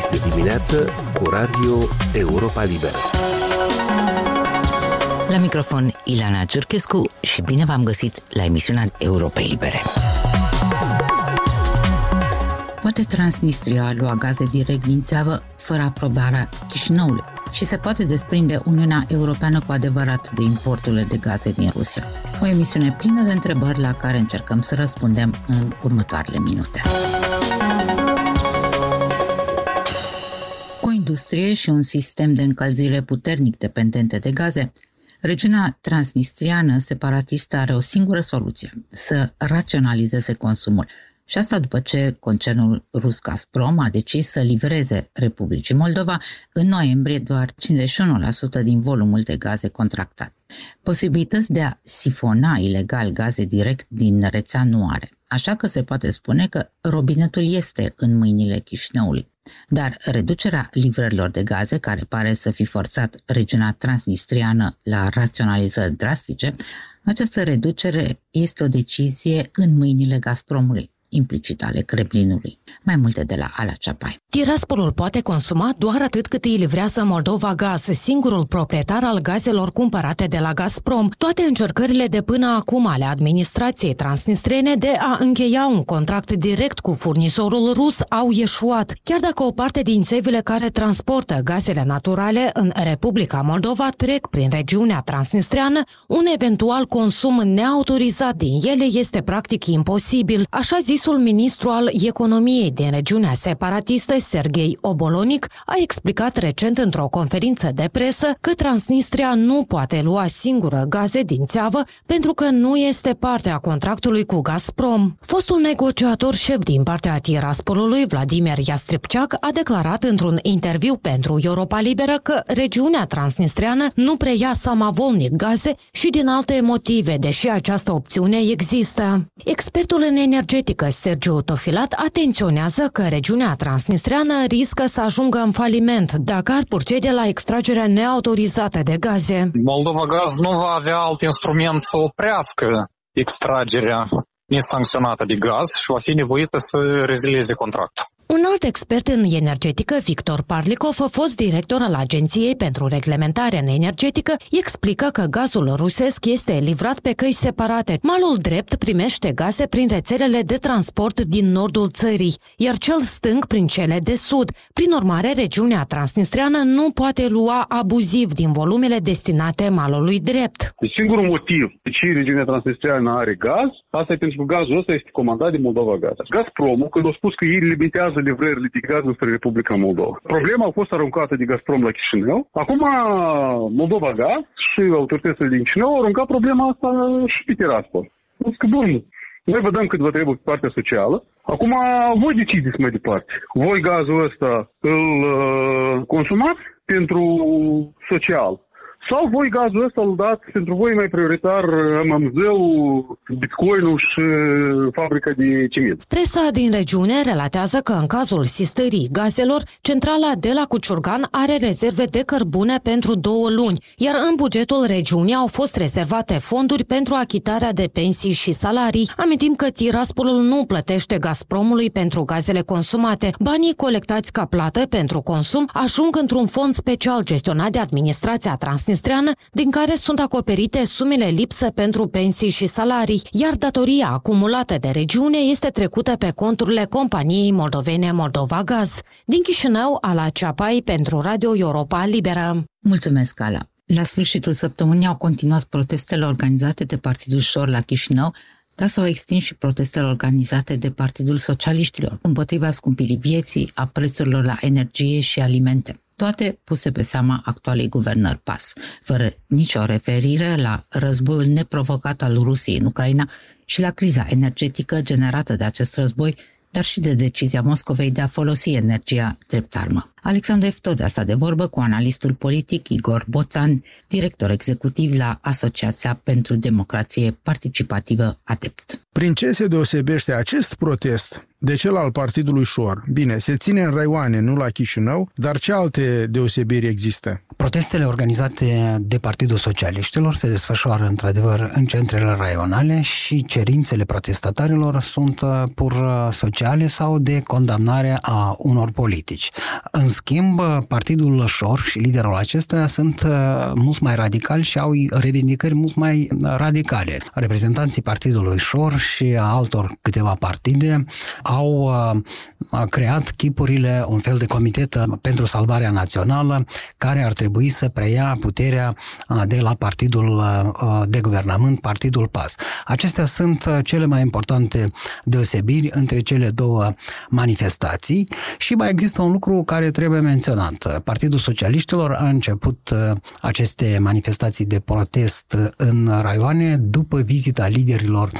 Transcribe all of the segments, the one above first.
este dimineață cu Radio Europa Liberă. La microfon Ilana Cerchescu și bine v-am găsit la emisiunea Europei Libere. Poate Transnistria lua gaze direct din țeavă fără aprobarea Chișinăului și se poate desprinde Uniunea Europeană cu adevărat de importurile de gaze din Rusia. O emisiune plină de întrebări la care încercăm să răspundem în următoarele minute. Industrie și un sistem de încălzire puternic dependente de gaze, Regiunea transnistriană separatistă are o singură soluție, să raționalizeze consumul. Și asta după ce concernul rus Gazprom a decis să livreze Republicii Moldova în noiembrie doar 51% din volumul de gaze contractat. Posibilități de a sifona ilegal gaze direct din rețea nu are, așa că se poate spune că robinetul este în mâinile Chișinăului. Dar reducerea livrărilor de gaze, care pare să fi forțat regiunea transnistriană la raționalizări drastice, această reducere este o decizie în mâinile Gazpromului implicit ale Kremlinului. Mai multe de la Ala Ceapai. Tiraspolul poate consuma doar atât cât îi livrează Moldova Gaz, singurul proprietar al gazelor cumpărate de la Gazprom. Toate încercările de până acum ale administrației transnistrene de a încheia un contract direct cu furnizorul rus au ieșuat, chiar dacă o parte din țevile care transportă gazele naturale în Republica Moldova trec prin regiunea transnistreană, un eventual consum neautorizat din ele este practic imposibil, așa zis Zisul ministru al economiei din regiunea separatistă, Sergei Obolonic, a explicat recent într-o conferință de presă că Transnistria nu poate lua singură gaze din țeavă pentru că nu este parte a contractului cu Gazprom. Fostul negociator șef din partea Tiraspolului, Vladimir Iastripceac, a declarat într-un interviu pentru Europa Liberă că regiunea transnistriană nu preia samavolnic gaze și din alte motive, deși această opțiune există. Expertul în energetică Sergiu Tofilat atenționează că regiunea transnistreană riscă să ajungă în faliment dacă ar procede la extragerea neautorizată de gaze. Moldova Gaz nu va avea alt instrument să oprească extragerea nesancționată de gaz și va fi nevoită să rezilieze contractul. Un alt expert în energetică, Victor Parlikov, fost director al Agenției pentru Reglementare în Energetică, explică că gazul rusesc este livrat pe căi separate. Malul drept primește gaze prin rețelele de transport din nordul țării, iar cel stâng prin cele de sud. Prin urmare, regiunea transnistreană nu poate lua abuziv din volumele destinate malului drept. Deci singurul motiv de ce regiunea transnistreană are gaz, asta e pentru că gazul ăsta este comandat de Moldova Gaz. Gazpromul, când a spus că ei limitează livrările de gaz spre Republica Moldova. Problema a fost aruncată de Gazprom la Chișinău. Acum Moldova Gaz și autoritățile din Chișinău au aruncat problema asta și pe Tiraspol. Că bun, noi vă dăm cât vă trebuie pe partea socială. Acum voi decideți mai departe. Voi gazul ăsta îl uh, consumați pentru social sau voi gazul ăsta îl dați pentru voi mai prioritar MMZ-ul, Bitcoin-ul și fabrica de ciment. Presa din regiune relatează că în cazul sistării gazelor, centrala de la Cuciurgan are rezerve de cărbune pentru două luni, iar în bugetul regiunii au fost rezervate fonduri pentru achitarea de pensii și salarii. Amintim că Tiraspolul nu plătește Gazpromului pentru gazele consumate. Banii colectați ca plată pentru consum ajung într-un fond special gestionat de administrația Transnistria transnistreană, din care sunt acoperite sumele lipsă pentru pensii și salarii, iar datoria acumulată de regiune este trecută pe conturile companiei moldovene Moldova Gaz. Din Chișinău, Ala Ceapai pentru Radio Europa Liberă. Mulțumesc, Ala! La sfârșitul săptămânii au continuat protestele organizate de Partidul Șor la Chișinău, dar s-au extins și protestele organizate de Partidul Socialiștilor împotriva scumpirii vieții, a prețurilor la energie și alimente toate puse pe seama actualei guvernări PAS, fără nicio referire la războiul neprovocat al Rusiei în Ucraina și la criza energetică generată de acest război, dar și de decizia Moscovei de a folosi energia drept armă. Alexandru Eftode a stat de vorbă cu analistul politic Igor Boțan, director executiv la Asociația pentru Democrație Participativă ADEPT. Prin ce se deosebește acest protest de cel al Partidului Șor? Bine, se ține în Raioane, nu la Chișinău, dar ce alte deosebiri există? Protestele organizate de Partidul Socialiștilor se desfășoară într-adevăr în centrele raionale și cerințele protestatarilor sunt uh, pur uh, sociale sau de condamnare a unor politici. În schimb, uh, Partidul Șor și liderul acestuia sunt mult mai radicali și au revendicări mult mai radicale. Reprezentanții Partidului Șor și a altor câteva partide au creat chipurile, un fel de comitet pentru salvarea națională, care ar trebui să preia puterea de la partidul de guvernământ, Partidul PAS. Acestea sunt cele mai importante deosebiri între cele două manifestații și mai există un lucru care trebuie menționat. Partidul Socialiștilor a început aceste manifestații de protest în raioane după vizita liderilor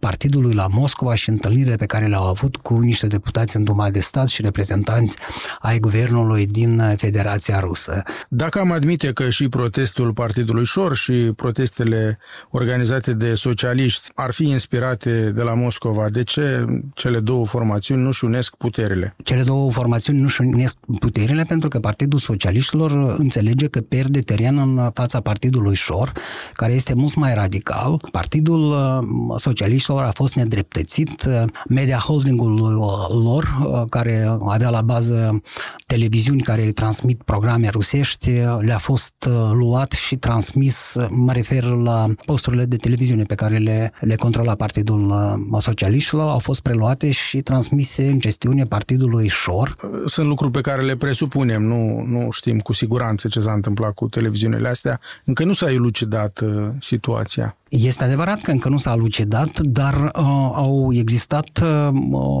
partidului la Moscova și întâlnirile pe care le-au avut cu niște deputați în Duma de Stat și reprezentanți ai guvernului din Federația Rusă. Dacă am admite că și protestul Partidului Șor și protestele organizate de socialiști ar fi inspirate de la Moscova, de ce cele două formațiuni nu-și unesc puterile? Cele două formațiuni nu-și unesc puterile pentru că Partidul Socialiștilor înțelege că pierde teren în fața Partidului Șor, care este mult mai radical. Partidul uh, Socialiștilor a fost nedreptățit. Media holdingul uh, lor, uh, care avea la bază televiziuni care transmit programe rusești, le-a fost uh, luat și transmis, mă refer la posturile de televiziune pe care le, le controla Partidul uh, Socialiștilor, au fost preluate și transmise în gestiune Partidului Șor. Sunt lucruri pe care le presupunem, nu, nu știm cu siguranță ce s-a întâmplat cu televiziunile astea. Încă nu s-a elucidat uh, situația. Este adevărat că încă nu s-a lucidat, dar uh, au existat uh,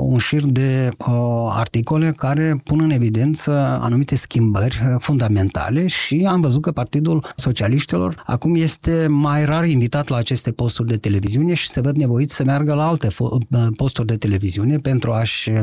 un șir de uh, articole care pun în evidență anumite schimbări uh, fundamentale și am văzut că Partidul Socialiștilor acum este mai rar invitat la aceste posturi de televiziune și se văd nevoit să meargă la alte uh, posturi de televiziune pentru a-și uh,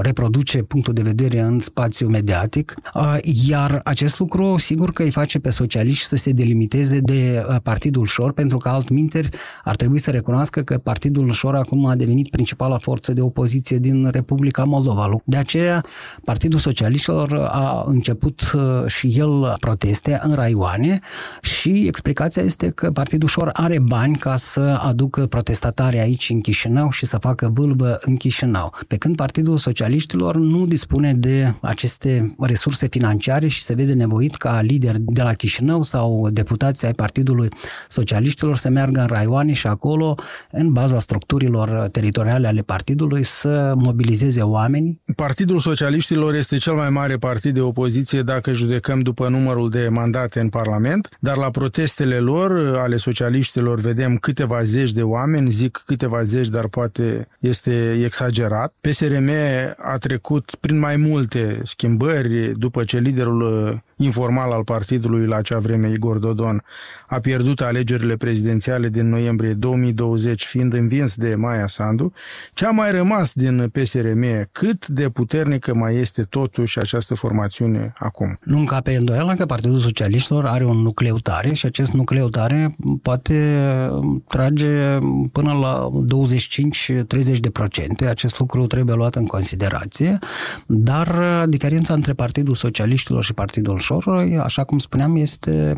reproduce punctul de vedere în spațiu mediatic, uh, iar acest lucru sigur că îi face pe socialiști să se delimiteze de Partidul Șor pentru că alt minteri, ar trebui să recunoască că Partidul Șor acum a devenit principala forță de opoziție din Republica Moldova. De aceea, Partidul Socialiștilor a început uh, și el proteste în raioane și explicația este că Partidul Șor are bani ca să aducă protestatari aici în Chișinău și să facă vâlbă în Chișinău. Pe când Partidul Socialiștilor nu dispune de aceste resurse financiare și se vede nevoit ca lider de la Chișinău sau deputații ai Partidului Socialiștilor să meargă meargă în raioane și acolo, în baza structurilor teritoriale ale partidului, să mobilizeze oameni. Partidul Socialiștilor este cel mai mare partid de opoziție dacă judecăm după numărul de mandate în Parlament, dar la protestele lor, ale socialiștilor, vedem câteva zeci de oameni, zic câteva zeci, dar poate este exagerat. PSRM a trecut prin mai multe schimbări după ce liderul informal al partidului la acea vreme, Igor Dodon, a pierdut alegerile prezidențiale din noiembrie 2020, fiind învins de Maia Sandu, ce a mai rămas din PSRM, cât de puternică mai este totuși această formațiune acum? Nu încape îndoială că Partidul Socialiștilor are un nucleu tare și acest nucleu tare poate trage până la 25-30 de procente. Acest lucru trebuie luat în considerație, dar diferența între Partidul Socialiștilor și Partidul ușor, așa cum spuneam, este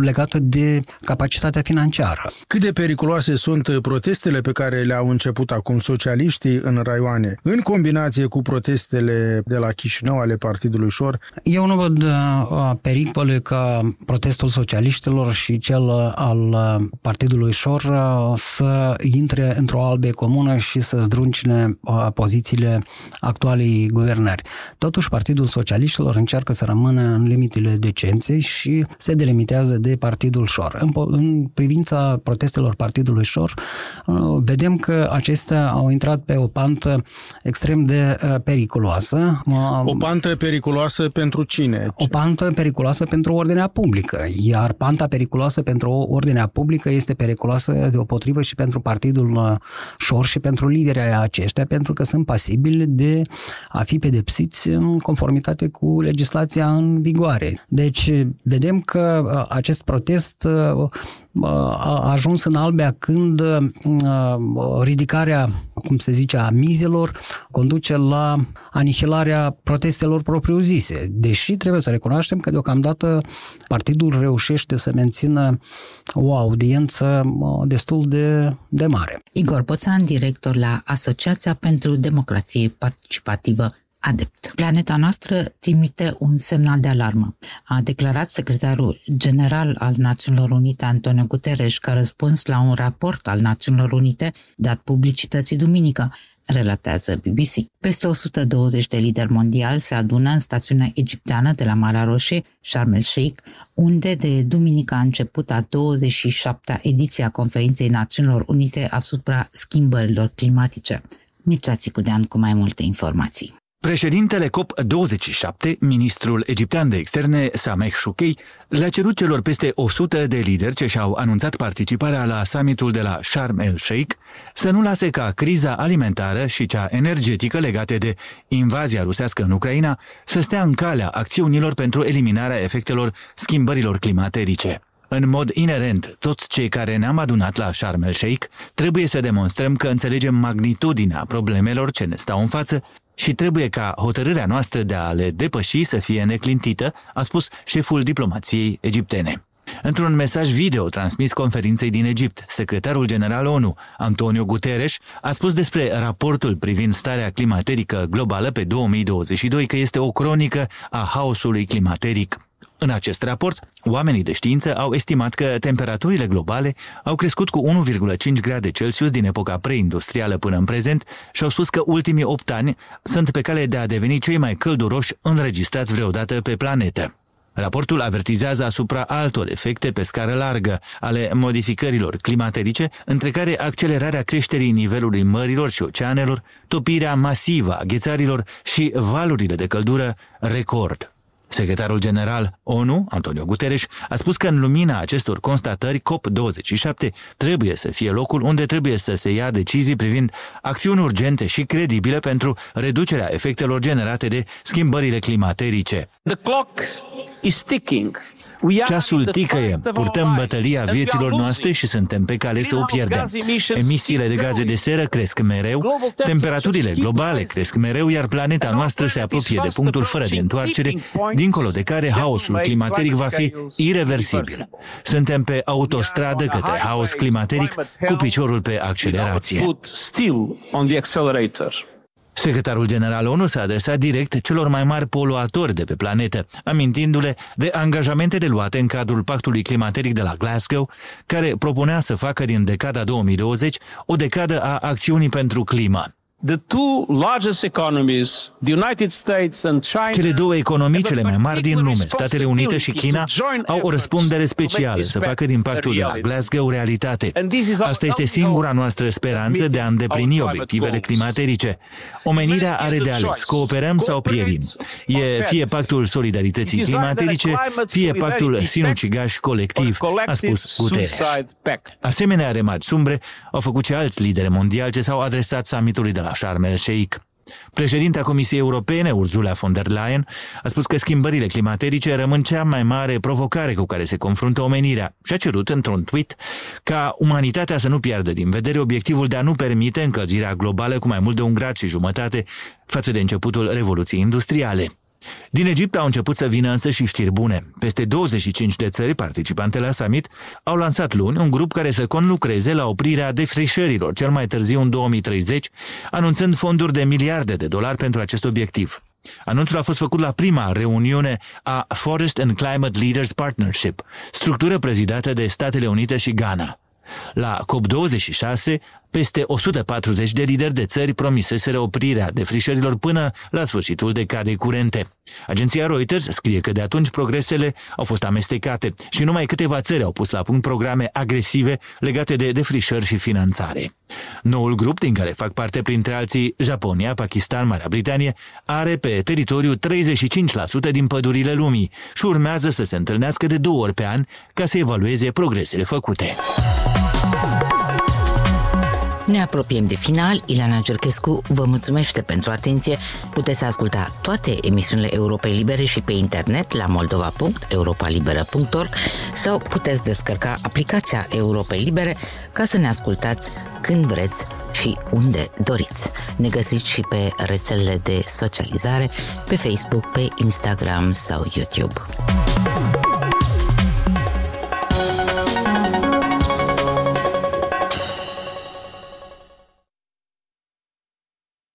legată de capacitatea financiară. Cât de periculoase sunt protestele pe care le-au început acum socialiștii în raioane, în combinație cu protestele de la Chișinău ale Partidului Șor? Eu nu văd uh, pericole ca protestul socialiștilor și cel al uh, Partidului Șor uh, să intre într-o albe comună și să zdruncine pozițiile actualei guvernări. Totuși, Partidul Socialiștilor încearcă să să rămână în limitele decenței și se delimitează de Partidul Șor. În, în privința protestelor Partidului Șor, uh, vedem că acestea au intrat pe o pantă extrem de uh, periculoasă. O pantă periculoasă pentru cine? O pantă periculoasă pentru ordinea publică, iar panta periculoasă pentru ordinea publică este periculoasă deopotrivă și pentru Partidul Șor și pentru liderii aceștia, pentru că sunt pasibili de a fi pedepsiți în conformitate cu legislația în vigoare. Deci vedem că uh, acest protest uh, a ajuns în Albia când uh, ridicarea, cum se zice, a mizelor conduce la anihilarea protestelor propriu-zise. Deși trebuie să recunoaștem că deocamdată partidul reușește să mențină o audiență destul de, de mare. Igor Poțan, director la Asociația pentru Democrație Participativă adept. Planeta noastră trimite un semnal de alarmă, a declarat secretarul general al Națiunilor Unite Antonio Guterres ca răspuns la un raport al Națiunilor Unite dat publicității duminică, relatează BBC. Peste 120 de lideri mondiali se adună în stațiunea egipteană de la Marea Roșie, Sharm el Sheikh, unde de duminică a început a 27-a ediție a Conferinței Națiunilor Unite asupra schimbărilor climatice. Mircea Țicudean cu mai multe informații. Președintele COP27, ministrul egiptean de externe Sameh Shoukei, le-a cerut celor peste 100 de lideri ce și-au anunțat participarea la summitul de la Sharm el-Sheikh să nu lase ca criza alimentară și cea energetică legate de invazia rusească în Ucraina să stea în calea acțiunilor pentru eliminarea efectelor schimbărilor climaterice. În mod inerent, toți cei care ne-am adunat la Sharm el-Sheikh trebuie să demonstrăm că înțelegem magnitudinea problemelor ce ne stau în față și trebuie ca hotărârea noastră de a le depăși să fie neclintită, a spus șeful diplomației egiptene. Într-un mesaj video transmis conferinței din Egipt, secretarul general ONU, Antonio Guterres, a spus despre raportul privind starea climaterică globală pe 2022 că este o cronică a haosului climateric. În acest raport, oamenii de știință au estimat că temperaturile globale au crescut cu 1,5 grade Celsius din epoca preindustrială până în prezent și au spus că ultimii 8 ani sunt pe cale de a deveni cei mai călduroși înregistrați vreodată pe planetă. Raportul avertizează asupra altor efecte pe scară largă ale modificărilor climaterice, între care accelerarea creșterii nivelului mărilor și oceanelor, topirea masivă a ghețarilor și valurile de căldură record. Secretarul general ONU, Antonio Guterres, a spus că în lumina acestor constatări, COP27 trebuie să fie locul unde trebuie să se ia decizii privind acțiuni urgente și credibile pentru reducerea efectelor generate de schimbările climaterice. The clock is ticking. Ceasul ticăie, purtăm bătălia vieților noastre și suntem pe cale să o pierdem. Emisiile de gaze de seră cresc mereu, temperaturile globale cresc mereu, iar planeta noastră se apropie de punctul fără de întoarcere, dincolo de care haosul climateric va fi irreversibil. Suntem pe autostradă către haos climateric cu piciorul pe accelerație. Secretarul general ONU s-a adresat direct celor mai mari poluatori de pe planetă, amintindu-le de angajamentele luate în cadrul pactului climateric de la Glasgow, care propunea să facă din decada 2020 o decadă a acțiunii pentru climă. The two largest economies, the United States and China, Cele două economii cele mai mari din lume, Statele Unite și China, au o răspundere specială să facă din pactul de la Glasgow realitate. Asta este singura noastră speranță de a îndeplini obiectivele climaterice. Omenirea are de ales, cooperăm sau pierim. E fie pactul solidarității climatice, fie pactul sinucigaș colectiv, a spus Guterres. Asemenea remarci sumbre au făcut și alți lideri mondiali ce s-au adresat summitului de la la Sharm el-Sheikh. Președinta Comisiei Europene, Ursula von der Leyen, a spus că schimbările climaterice rămân cea mai mare provocare cu care se confruntă omenirea și a cerut într-un tweet ca umanitatea să nu piardă din vedere obiectivul de a nu permite încălzirea globală cu mai mult de un grad și jumătate față de începutul Revoluției Industriale. Din Egipt au început să vină însă și știri bune. Peste 25 de țări participante la summit au lansat luni un grup care să conlucreze la oprirea defrișărilor cel mai târziu în 2030, anunțând fonduri de miliarde de dolari pentru acest obiectiv. Anunțul a fost făcut la prima reuniune a Forest and Climate Leaders Partnership, structură prezidată de Statele Unite și Ghana. La COP26, peste 140 de lideri de țări promiseseră oprirea defrișărilor până la sfârșitul decadei curente. Agenția Reuters scrie că de atunci progresele au fost amestecate și numai câteva țări au pus la punct programe agresive legate de defrișări și finanțare. Noul grup, din care fac parte printre alții Japonia, Pakistan, Marea Britanie, are pe teritoriu 35% din pădurile lumii și urmează să se întâlnească de două ori pe an ca să evalueze progresele făcute. Ne apropiem de final. Ileana Cerchescu vă mulțumește pentru atenție. Puteți asculta toate emisiunile Europei Libere și pe internet la moldova.europalibera.org sau puteți descărca aplicația Europei Libere ca să ne ascultați când vreți și unde doriți. Ne găsiți și pe rețelele de socializare, pe Facebook, pe Instagram sau YouTube.